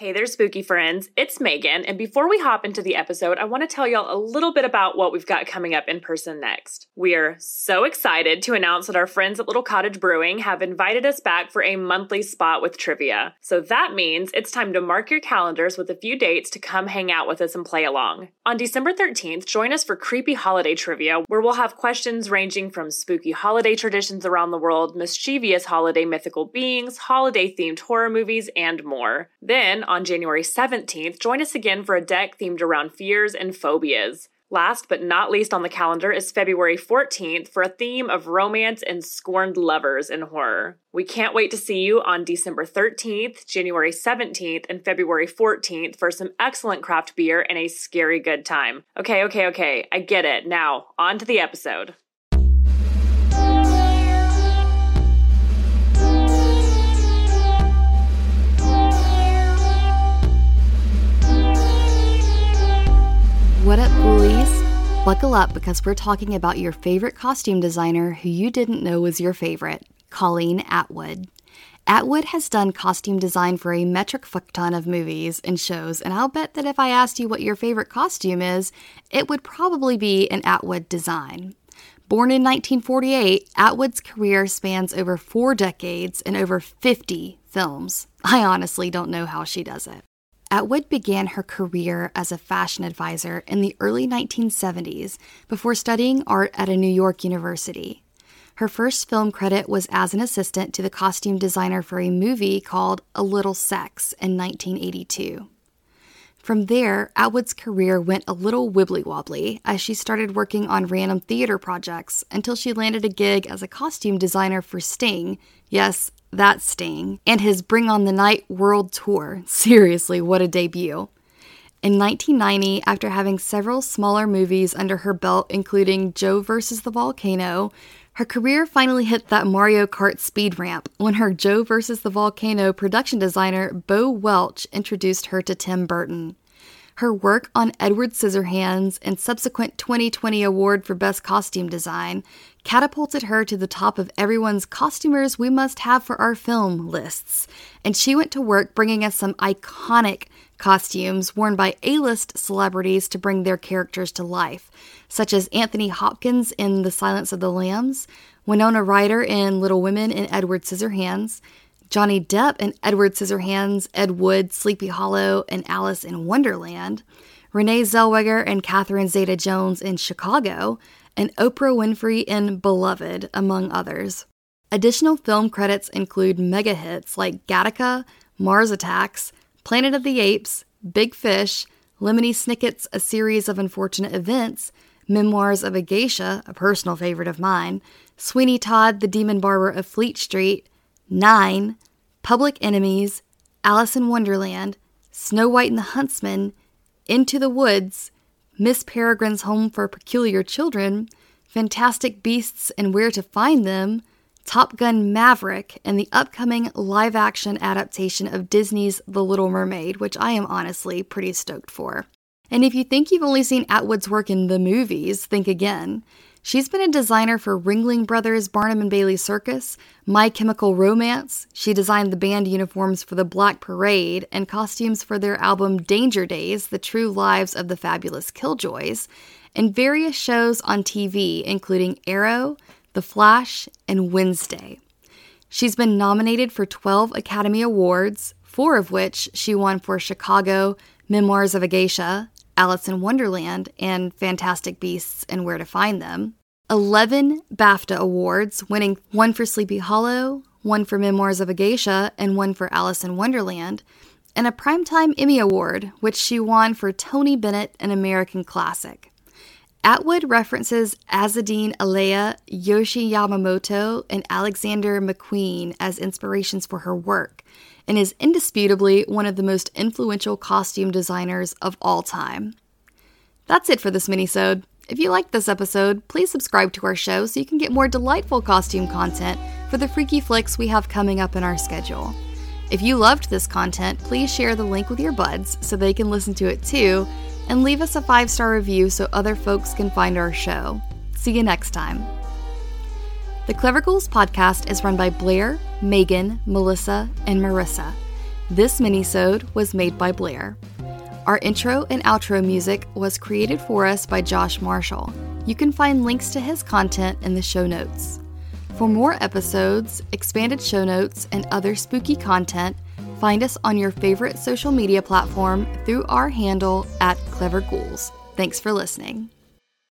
Hey there, spooky friends. It's Maegan, and before we hop into the episode, I want to tell y'all a little bit about what we've got coming up in person next. We are so excited to announce that our friends at Little Cottage Brewing have invited us back for a monthly spot with trivia. So that means it's time to mark your calendars with a few dates to come hang out with us and play along. On December 13th, join us for Creepy Holiday Trivia, where we'll have questions ranging from spooky holiday traditions around the world, mischievous holiday mythical beings, holiday themed horror movies, and more. Then, on January 17th, join us again for a deck themed around fears and phobias. Last but not least on the calendar is February 14th for a theme of romance and scorned lovers in horror. We can't wait to see you on December 13th, January 17th, and February 14th for some excellent craft beer and a scary good time. Okay, okay, okay, I get it. Now, on to the episode. Buckle up because we're talking about your favorite costume designer who you didn't know was your favorite, Colleen Atwood. Atwood has done costume design for a metric fuckton of movies and shows, and I'll bet that if I asked you what your favorite costume is, it would probably be an Atwood design. Born in 1948, Atwood's career spans over four decades and over 50 films. I honestly don't know how she does it. Atwood began her career as a fashion advisor in the early 1970s before studying art at a New York university. Her first film credit was as an assistant to the costume designer for a movie called A Little Sex in 1982. From there, Atwood's career went a little wibbly wobbly as she started working on random theater projects until she landed a gig as a costume designer for Sting. Yes, that Sting. And his Bring on the Night World Tour. Seriously, what a debut. In 1990, after having several smaller movies under her belt, including Joe vs. the Volcano, her career finally hit that Mario Kart speed ramp when her Joe vs. the Volcano production designer, Bo Welch, introduced her to Tim Burton. Her work on Edward Scissorhands and subsequent 2020 award for Best Costume Design catapulted her to the top of everyone's costumers we must have for our film lists, and she went to work bringing us some iconic costumes worn by A list celebrities to bring their characters to life, such as Anthony Hopkins in The Silence of the Lambs, Winona Ryder in Little Women and Edward Scissorhands, Johnny Depp in Edward Scissorhands, Ed Wood, Sleepy Hollow, and Alice in Wonderland, Renee Zellweger and Catherine Zeta Jones in Chicago, and Oprah Winfrey in Beloved, among others. Additional film credits include mega hits like Gattaca, Mars Attacks, Planet of the Apes, Big Fish, Lemony Snicket's A Series of Unfortunate Events, Memoirs of a Geisha, a personal favorite of mine, Sweeney Todd, the Demon Barber of Fleet Street, Nine, Public Enemies, Alice in Wonderland, Snow White and the Huntsman, Into the Woods, Miss Peregrine's Home for Peculiar Children, Fantastic Beasts and Where to Find Them, Top Gun Maverick, and the upcoming live action adaptation of Disney's The Little Mermaid, which I am honestly pretty stoked for. And if you think you've only seen Atwood's work in the movies, think again. She's been a designer for Ringling Brothers, Barnum and Bailey Circus, My Chemical Romance. She designed the band uniforms for the Black Parade and costumes for their album Danger Days: The True Lives of the Fabulous Killjoys, and various shows on TV including Arrow, The Flash, and Wednesday. She's been nominated for 12 Academy Awards, four of which she won for Chicago, Memoirs of a Geisha, Alice in Wonderland, and Fantastic Beasts and Where to Find Them. 11 BAFTA awards, winning one for Sleepy Hollow, one for Memoirs of a Geisha, and one for Alice in Wonderland, and a Primetime Emmy Award, which she won for Tony Bennett, an American classic. Atwood references Azzedine Alaïa, Yohji Yamamoto, and Alexander McQueen as inspirations for her work, and is indisputably one of the most influential costume designers of all time. That's it for this minisode. If you liked this episode, please subscribe to our show so you can get more delightful costume content for the freaky flicks we have coming up in our schedule. If you loved this content, please share the link with your buds so they can listen to it too, and leave us a five star review so other folks can find our show. See you next time. The Clever Ghouls podcast is run by Blair, Maegan, Melissa, and Marissa. This minisode was made by Blair. Our intro and outro music was created for us by Josh Marshall. You can find links to his content in the show notes. For more episodes, expanded show notes, and other spooky content, find us on your favorite social media platform through our handle at Clever Ghouls. Thanks for listening.